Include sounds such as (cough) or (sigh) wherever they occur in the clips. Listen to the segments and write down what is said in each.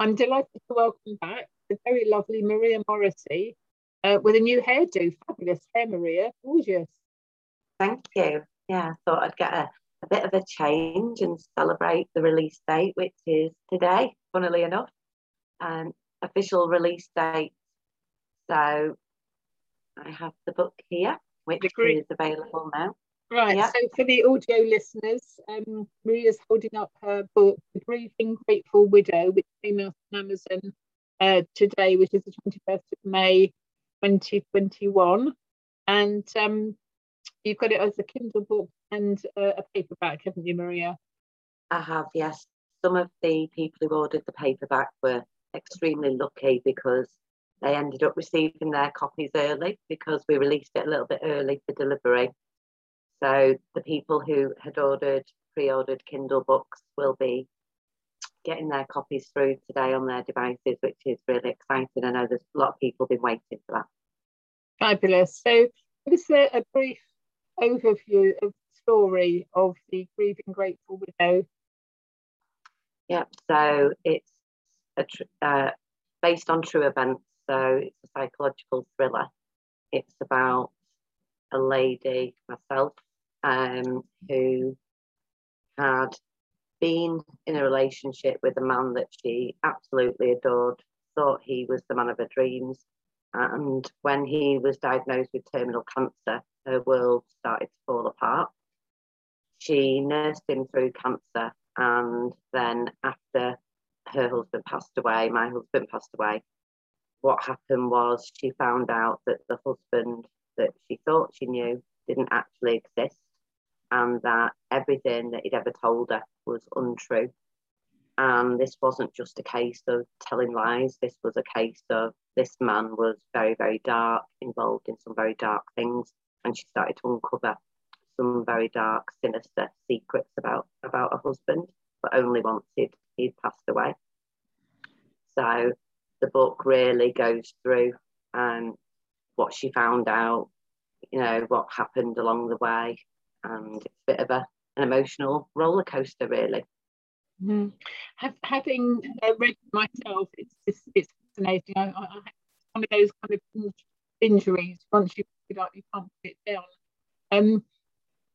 I'm delighted to welcome back the very lovely Maria Morrissey uh, with a new hairdo. Fabulous hair, Maria. Gorgeous. Thank you. Yeah, I thought I'd get a, a bit of a change and celebrate the release date, which is today, funnily enough. Um, official release date. So I have the book here, which is available now. Right, yeah. so for the audio listeners, um, Maria's holding up her book, The Grieving Grateful Widow, which came out on Amazon uh, today, which is the 21st of May 2021. And um, you've got it as a Kindle book and uh, a paperback, haven't you, Maria? I have, yes. Some of the people who ordered the paperback were extremely lucky because they ended up receiving their copies early because we released it a little bit early for delivery. So the people who had ordered, pre-ordered Kindle books will be getting their copies through today on their devices, which is really exciting. I know there's a lot of people been waiting for that. Fabulous. So give us a, a brief overview of the story of the grieving grateful widow. Yep. So it's a tr- uh, based on true events. So it's a psychological thriller. It's about a lady, myself, um, who had been in a relationship with a man that she absolutely adored, thought he was the man of her dreams. And when he was diagnosed with terminal cancer, her world started to fall apart. She nursed him through cancer, and then after her husband passed away, my husband passed away, what happened was she found out that the husband that she thought she knew didn't actually exist and that everything that he'd ever told her was untrue. And this wasn't just a case of telling lies, this was a case of this man was very, very dark, involved in some very dark things. And she started to uncover some very dark, sinister secrets about, about her husband, but only once he'd, he'd passed away. So the book really goes through um, what she found out, you know, what happened along the way, and it's a bit of a, an emotional roller coaster, really. Mm. Having uh, read myself, it's it's, it's fascinating. I, I, one of those kind of injuries. Once you pick it up, you can't put it down. Um,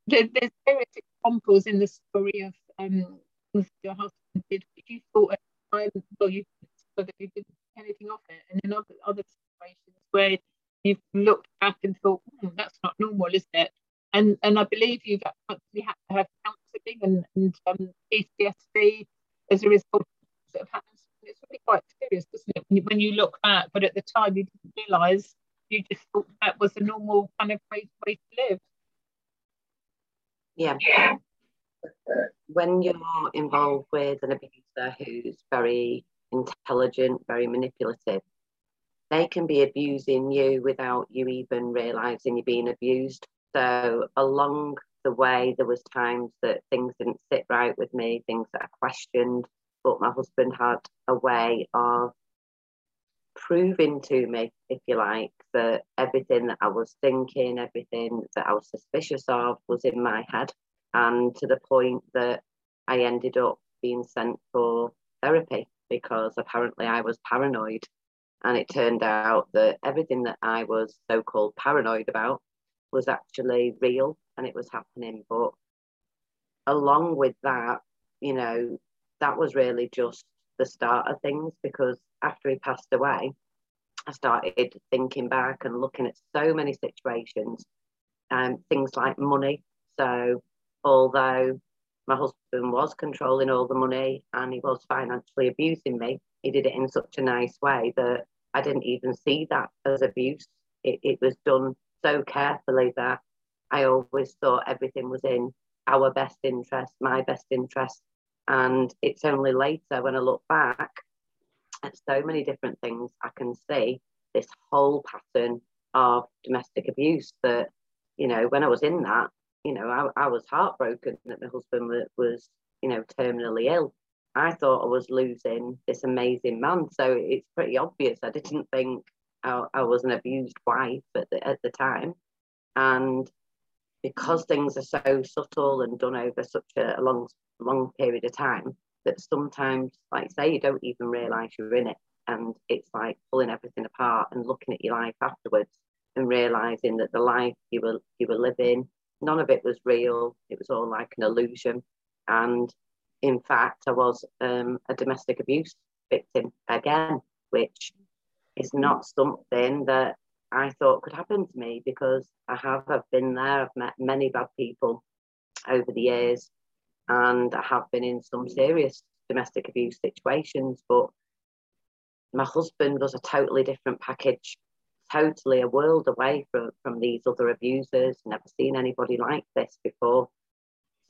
there, there's various examples in the story of um, your husband did, but you thought at the time, well, you so that you didn't anything of it, and in other other situations where you've looked back and thought, hmm, that's not normal, is it? And and I believe you've actually had to have counselling and, and um, PTSD as a result of happens. It's really quite serious, doesn't it? When you, when you look back, but at the time you didn't realise. You just thought that was a normal kind of way, way to live. Yeah. When you're involved with an abuser who's very intelligent, very manipulative, they can be abusing you without you even realizing you're being abused. So along the way, there was times that things didn't sit right with me, things that I questioned, but my husband had a way of proving to me, if you like, that everything that I was thinking, everything that I was suspicious of was in my head. And to the point that I ended up being sent for therapy because apparently I was paranoid. And it turned out that everything that I was so called paranoid about was actually real and it was happening. But along with that, you know, that was really just the start of things because after he passed away, I started thinking back and looking at so many situations and um, things like money. So, although my husband was controlling all the money and he was financially abusing me, he did it in such a nice way that I didn't even see that as abuse. It, it was done so carefully that I always thought everything was in our best interest, my best interest. And it's only later when I look back at so many different things, I can see this whole pattern of domestic abuse that, you know, when I was in that, you know, I, I was heartbroken that my husband was, was, you know, terminally ill. I thought I was losing this amazing man. So it's pretty obvious. I didn't think I, I was an abused wife at the, at the time. And because things are so subtle and done over such a long, long period of time, that sometimes, like say, you don't even realise you're in it. And it's like pulling everything apart and looking at your life afterwards and realizing that the life you were you were living, none of it was real. It was all like an illusion. And in fact, I was um, a domestic abuse victim again, which is not something that I thought could happen to me because I have. I've been there. I've met many bad people over the years, and I have been in some serious domestic abuse situations. But my husband was a totally different package, totally a world away from, from these other abusers, never seen anybody like this before.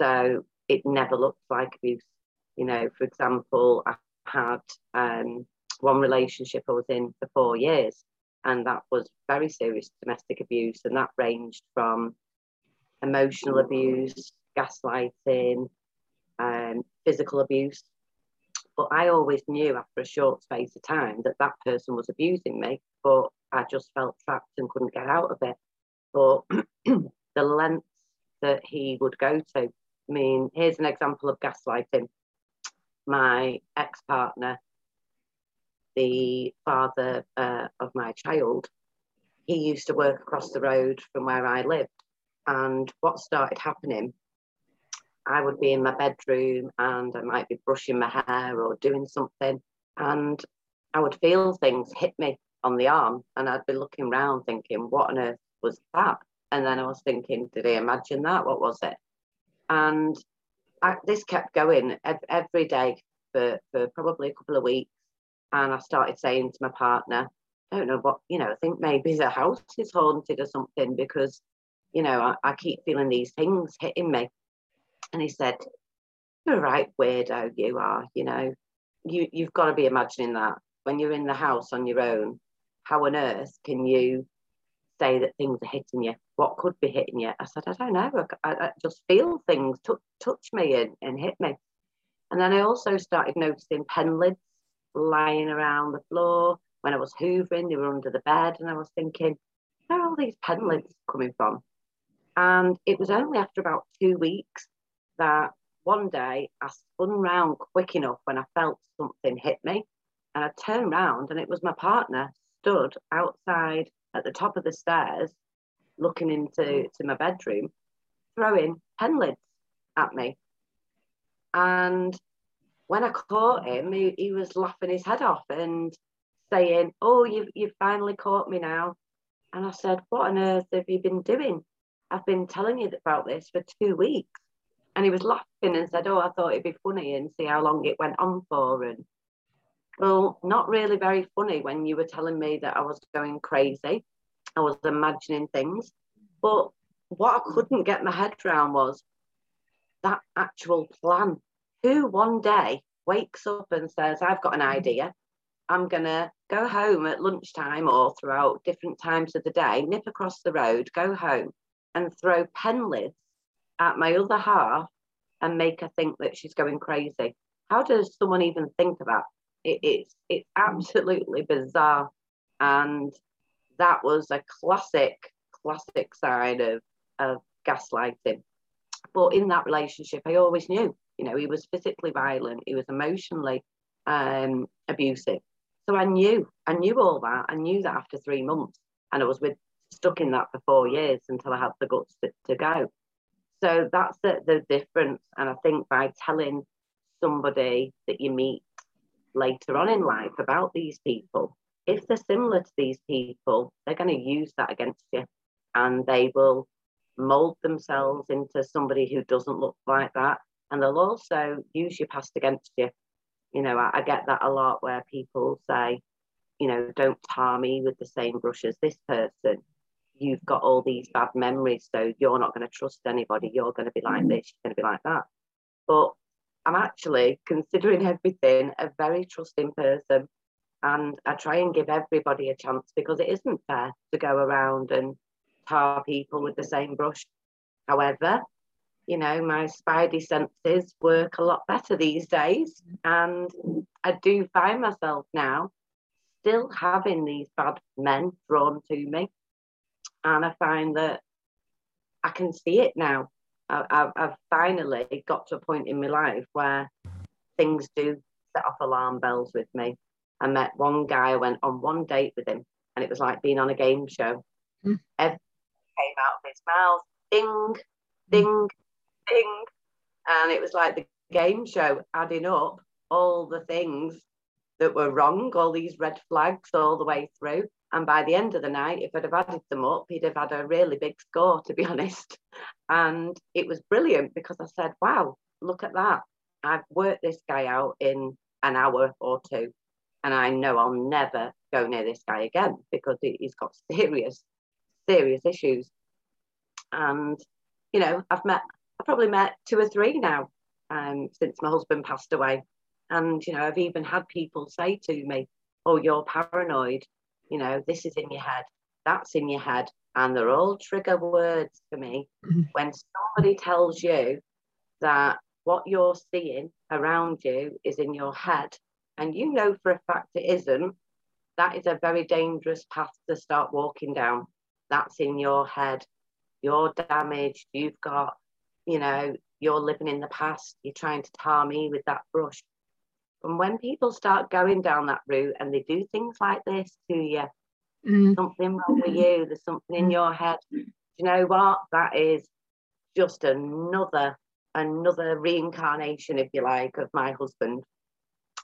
So it never looked like abuse. You know, for example, I had um, one relationship I was in for four years, and that was very serious domestic abuse, and that ranged from emotional abuse, gaslighting, um, physical abuse, but I always knew after a short space of time that that person was abusing me, but I just felt trapped and couldn't get out of it. But (clears throat) the lengths that he would go to, I mean, here's an example of gaslighting. My ex partner, the father uh, of my child, he used to work across the road from where I lived. And what started happening I would be in my bedroom and I might be brushing my hair or doing something, and I would feel things hit me on the arm, and I'd be looking around thinking, what on earth was that? And then I was thinking, did I imagine that? What was it? And I, this kept going every day for, for probably a couple of weeks. And I started saying to my partner, I don't know what, you know, I think maybe the house is haunted or something because, you know, I, I keep feeling these things hitting me. And he said, You're right weirdo, you are, you know. You you've got to be imagining that when you're in the house on your own, how on earth can you say that things are hitting you? What could be hitting you? I said, I don't know. I, I just feel things t- touch me and, and hit me. And then I also started noticing pen lids lying around the floor. When I was hoovering, they were under the bed. And I was thinking, where are all these pen lids coming from? And it was only after about two weeks that one day I spun round quick enough when I felt something hit me. And I turned round and it was my partner stood outside at the top of the stairs, looking into to my bedroom, throwing pen lids at me. And when I caught him, he, he was laughing his head off and saying, Oh, you've, you've finally caught me now. And I said, What on earth have you been doing? I've been telling you about this for two weeks. And he was laughing and said, Oh, I thought it'd be funny and see how long it went on for. And well, not really very funny when you were telling me that I was going crazy. I was imagining things. But what I couldn't get my head around was that actual plan. Who one day wakes up and says, I've got an mm. idea. I'm going to go home at lunchtime or throughout different times of the day, nip across the road, go home and throw pen lids at my other half and make her think that she's going crazy. How does someone even think of that? It, it's it's mm. absolutely bizarre, and that was a classic classic sign of of gaslighting. But in that relationship, I always knew, you know, he was physically violent, he was emotionally um, abusive. So I knew, I knew all that. I knew that after three months, and I was with stuck in that for four years until I had the guts to, to go. So that's the, the difference. And I think by telling somebody that you meet later on in life about these people, if they're similar to these people, they're going to use that against you and they will mold themselves into somebody who doesn't look like that. And they'll also use your past against you. You know, I, I get that a lot where people say, you know, don't tar me with the same brush as this person you've got all these bad memories, so you're not going to trust anybody. You're going to be like mm-hmm. this, you're going to be like that. But I'm actually considering (laughs) everything a very trusting person. And I try and give everybody a chance because it isn't fair to go around and tar people with the same brush. However, you know, my spidey senses work a lot better these days. And I do find myself now still having these bad men drawn to me and I find that I can see it now. I, have finally got to a point in my life where things do set off alarm bells with me. I met one guy, I went on one date with him, and it was like being on a game show. Mm. Everything came out of his mouth, ding, ding, And it was like the game show adding up all the things that were wrong, all these red flags all the way through. And by the end of the night, if I'd have added them up, he'd have had a really big score, to be (laughs) honest. And it was brilliant because I said, wow, look at that. I've worked this guy out in an hour or two. And I know I'll never go near this guy again because he's got serious, serious issues. And, you know, I've met, I've probably met two or three now um, since my husband passed away. And, you know, I've even had people say to me, oh, you're paranoid. You know, this is in your head, that's in your head. And they're all trigger words for me. Mm-hmm. When somebody tells you that what you're seeing around you is in your head, and you know for a fact it isn't, that is a very dangerous path to start walking down. That's in your head. You're damaged. You've got, you know, you're living in the past. You're trying to tar me with that brush. And when people start going down that route and they do things like this to you, mm. something wrong with you, there's something in your head. Do you know what? That is just another another reincarnation, if you like, of my husband.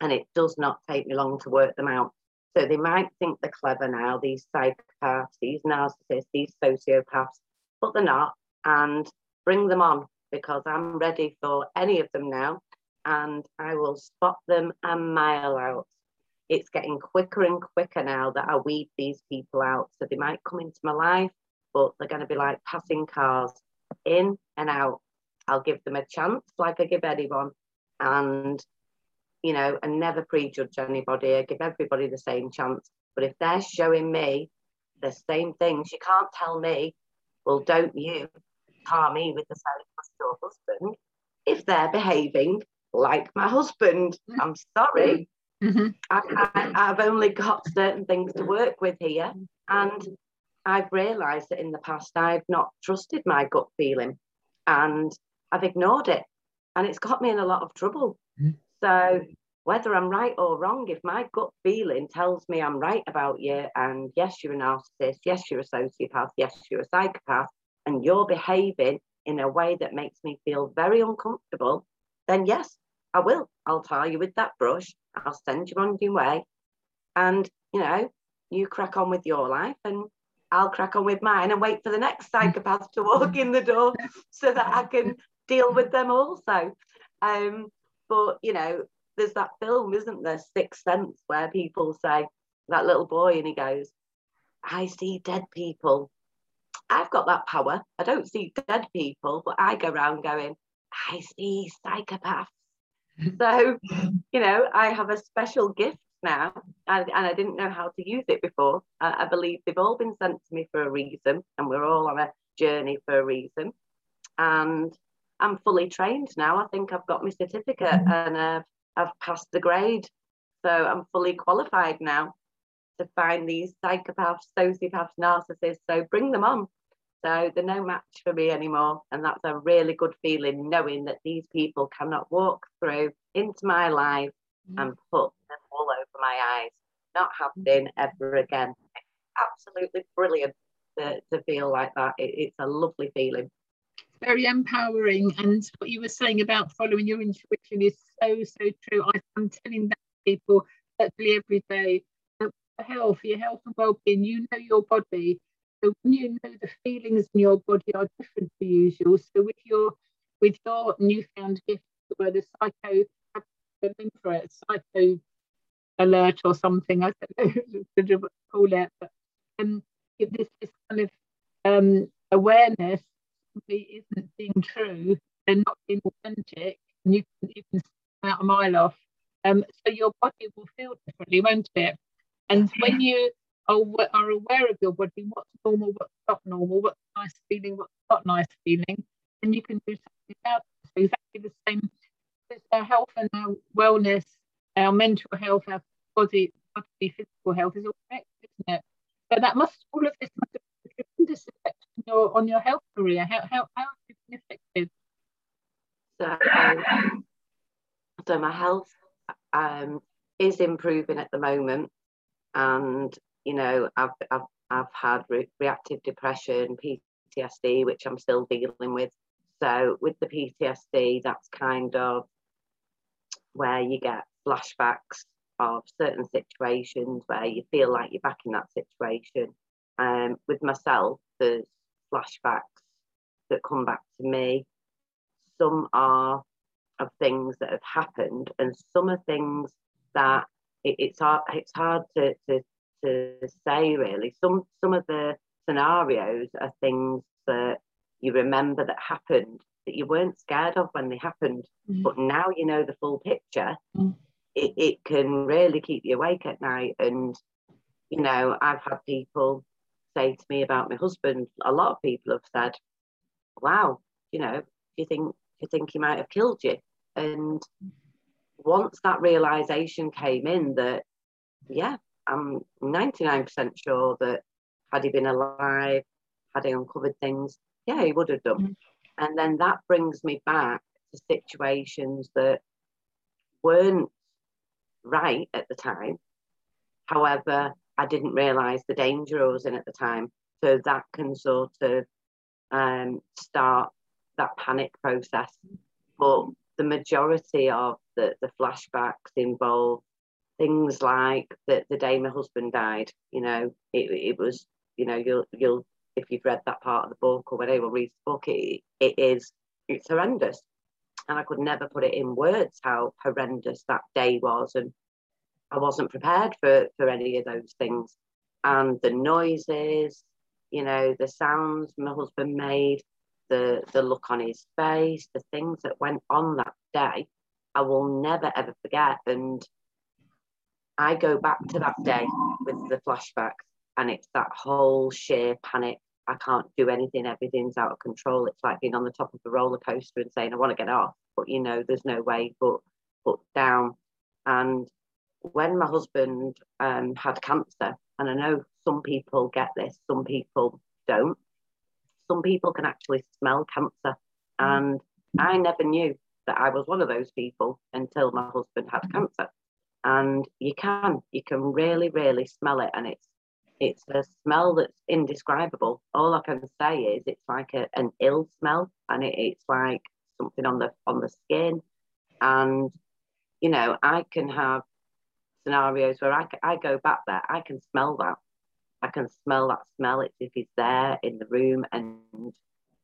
And it does not take me long to work them out. So they might think they're clever now, these psychopaths, these narcissists, these sociopaths, but they're not. And bring them on because I'm ready for any of them now and I will spot them a mile out. It's getting quicker and quicker now that I weed these people out. So they might come into my life, but they're going to be like passing cars in and out. I'll give them a chance like I give anyone. And, you know, and never prejudge anybody. I give everybody the same chance. But if they're showing me the same things, you can't tell me, well, don't you me with the same as your husband if they're behaving like my husband. Mm-hmm. I'm sorry. Mm-hmm. I, have only got certain things to work with here. And I've realised that in the past I've not trusted my gut feeling and I've ignored it. And it's got me in a lot of trouble. Mm-hmm. So whether I'm right or wrong, if my gut feeling tells me I'm right about you, and yes, you're a narcissist, yes, you're a sociopath, yes, you're a psychopath, and you're behaving in a way that makes me feel very uncomfortable, then yes, I will. I'll tie you with that brush. I'll send you on your way. And, you know, you crack on with your life and I'll crack on with mine and wait for the next psychopath to walk in the door so that I can deal with them also. Um, but, you know, there's that film, isn't there, Sixth Sense, where people say, that little boy, and he goes, I see dead people. I've got that power. I don't see dead people, but I go around going, I see psychopaths. (laughs) So, you know, I have a special gift now, and, and I didn't know how to use it before. I, I believe they've all been sent to me for a reason, and we're all on a journey for a reason. And I'm fully trained now. I think I've got my certificate mm-hmm. and uh, I've passed the grade. So I'm fully qualified now to find these psychopaths, sociopaths, narcissists. So bring them on. So they're no match for me anymore. And that's a really good feeling knowing that these people cannot walk through into my life mm. and put them all over my eyes. Not happening ever again. absolutely brilliant to, to feel like that. It, it's a lovely feeling. Very empowering. And what you were saying about following your intuition is so, so true. I, am telling that people literally every day health, your health and well-being, you know your body so when you know the feelings in your body are different to usual, so with your with your newfound gift, where the psycho for it, psycho alert or something, I don't know (laughs) what to call it, but um, this kind of um, awareness isn't being true and not being authentic, and you can you can out a mile off. Um, so your body will feel differently, won't it? And when you are, are aware of your body, what's normal, what's not normal, what's nice feeling, what's not nice feeling, then you can do something about it. So exactly the same with our health and our wellness, our mental health, our body, body physical health is all connected, isn't it? So that must all of this must have a tremendous effect on your on your health career. How how how have you been affected? So So my health um, is improving at the moment, and you know I've I've, I've had re- reactive depression, PTSD, which I'm still dealing with. So with the PTSD, that's kind of where you get flashbacks of certain situations where you feel like you're back in that situation. Um, with myself, there's flashbacks that come back to me. Some are of things that have happened, and some are things that it, it's hard it's hard to, to to say really. Some some of the scenarios are things that you remember that happened that you weren't scared of when they happened, mm. but now you know the full picture. Mm. It, it can really keep you awake at night. And you know, I've had people say to me about my husband. A lot of people have said, "Wow, you know, do you think do you think he might have killed you?" And once that realization came in that, yeah, I'm 99% sure that had he been alive, had he uncovered things, yeah, he would have done. Mm-hmm. And then that brings me back to situations that weren't right at the time. However, I didn't realize the danger I was in at the time. So that can sort of um, start that panic process. But the majority of the, the flashbacks involve things like the, the day my husband died. You know, it, it was, you know, you'll, you'll, if you've read that part of the book or when anyone reads the book, it, it is, it's horrendous. And I could never put it in words how horrendous that day was. And I wasn't prepared for, for any of those things. And the noises, you know, the sounds my husband made, the the look on his face, the things that went on that day, I will never ever forget. And I go back to that day with the flashbacks, and it's that whole sheer panic. I can't do anything. Everything's out of control. It's like being on the top of a roller coaster and saying, "I want to get off," but you know, there's no way but but down. And when my husband um, had cancer, and I know some people get this, some people don't some people can actually smell cancer. Mm. And I never knew that I was one of those people until my husband had mm-hmm. cancer. And you can, you can really, really smell it. And it's it's a smell that's indescribable. All I can say is it's like a, an ill smell and it, it's like something on the on the skin. And you know, I can have scenarios where I, I go back there, I can smell that I can smell that smell. It's if he's there in the room. And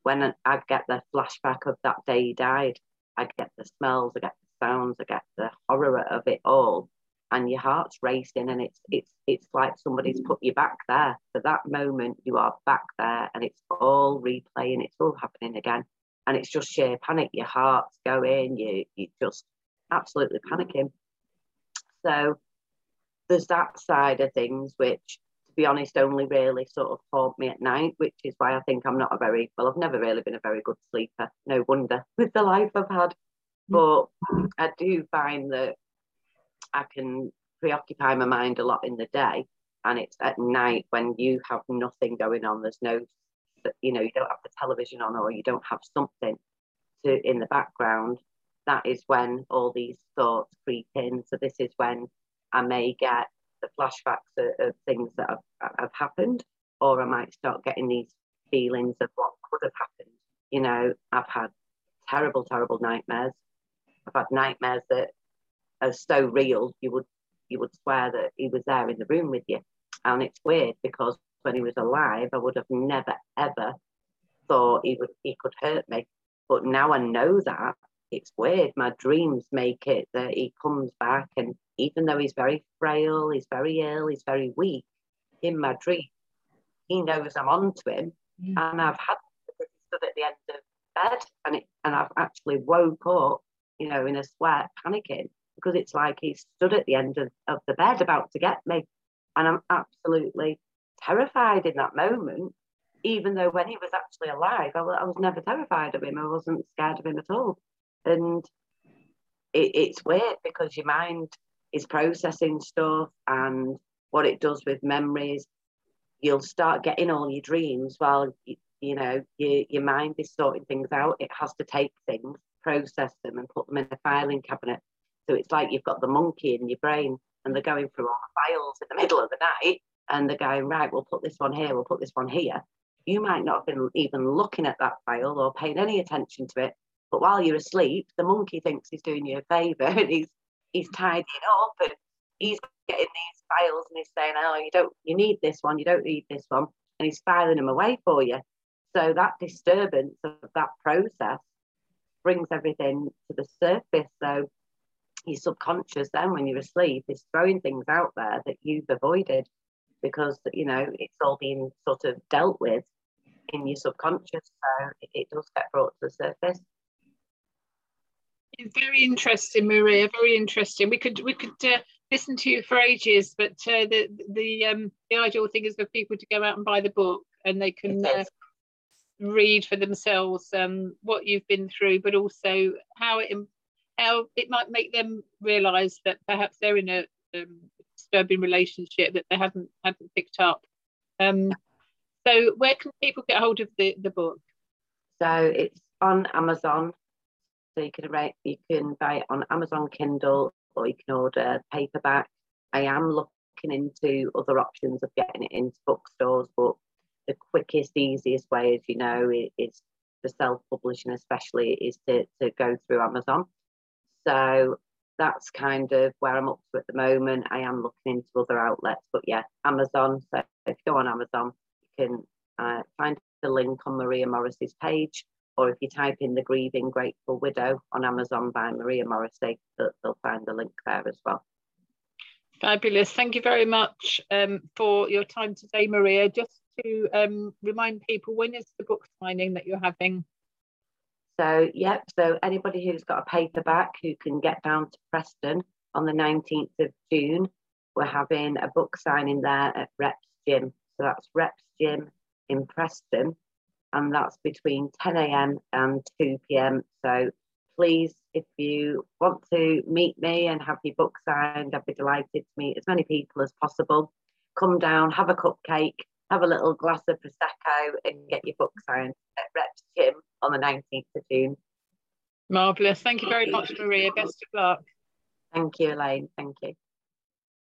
when I get the flashback of that day he died, I get the smells, I get the sounds, I get the horror of it all. And your heart's racing, and it's it's it's like somebody's mm. put you back there. For that moment, you are back there, and it's all replaying. It's all happening again, and it's just sheer panic. Your heart's going. You you just absolutely panicking. So there's that side of things which to be honest, only really sort of haunt me at night, which is why I think I'm not a very well, I've never really been a very good sleeper. No wonder (laughs) with the life I've had. Mm. But I do find that I can preoccupy my mind a lot in the day. And it's at night when you have nothing going on. There's no, you know, you don't have the television on or you don't have something to in the background. That is when all these thoughts creep in. So this is when I may get the flashbacks of, of things that have, have happened, or I might start getting these feelings of what could have happened. You know, I've had terrible, terrible nightmares. I've had nightmares that are so real you would you would swear that he was there in the room with you. And it's weird because when he was alive, I would have never ever thought he would he could hurt me. But now I know that it's weird. My dreams make it that he comes back and even though he's very frail, he's very ill, he's very weak, in my dream, he knows I'm onto him. Mm. And I've had him stood at the end of bed and it, and I've actually woke up, you know, in a sweat, panicking, because it's like he stood at the end of, of the bed about to get me. And I'm absolutely terrified in that moment, even though when he was actually alive, I, I was never terrified of him. I wasn't scared of him at all. And it, it's weird because your mind is processing stuff and what it does with memories. You'll start getting all your dreams while you, you know your, your mind is sorting things out. It has to take things, process them, and put them in a filing cabinet. So it's like you've got the monkey in your brain and they're going through all the files in the middle of the night and they're going, right, we'll put this one here, we'll put this one here. You might not have been even looking at that file or paying any attention to it. But while you're asleep, the monkey thinks he's doing you a favour (laughs) and he's he's tidying up and he's getting these files and he's saying, Oh, you don't you need this one, you don't need this one, and he's filing them away for you. So that disturbance of that process brings everything to the surface. So your subconscious then when you're asleep is throwing things out there that you've avoided because you know it's all being sort of dealt with in your subconscious so it, does get brought to the surface very interesting maria very interesting we could we could uh, listen to you for ages but uh, the the um the ideal thing is for people to go out and buy the book and they can uh, read for themselves um what you've been through but also how it how it might make them realize that perhaps they're in a um, disturbing relationship that they haven't haven't picked up. Um, so where can people get hold of the, the book? So it's on Amazon. So you can write, you can buy it on Amazon Kindle or you can order paperback. I am looking into other options of getting it into bookstores, but the quickest, easiest way, as you know, is for self-publishing especially is to, to go through Amazon. So that's kind of where I'm up to at the moment. I am looking into other outlets, but yeah, Amazon. So if you go on Amazon, you can uh, find the link on Maria Morrissey's page, or if you type in the Grieving Grateful Widow on Amazon by Maria Morrissey, they'll find the link there as well. Fabulous. Thank you very much um, for your time today, Maria. Just to um, remind people, when is the book signing that you're having? So, yep, so anybody who's got a paperback who can get down to Preston on the 19th of June, we're having a book signing there at Reps Gym. So that's Reps Gym in Preston, and that's between 10 a.m. and 2 p.m. So please, if you want to meet me and have your book signed, I'd be delighted to meet as many people as possible. Come down, have a cupcake, have a little glass of Prosecco and get your book signed at Reps Gym on the 19th of June. Marvellous. Thank you very much, Maria. Best of luck. Thank you, Elaine. Thank you.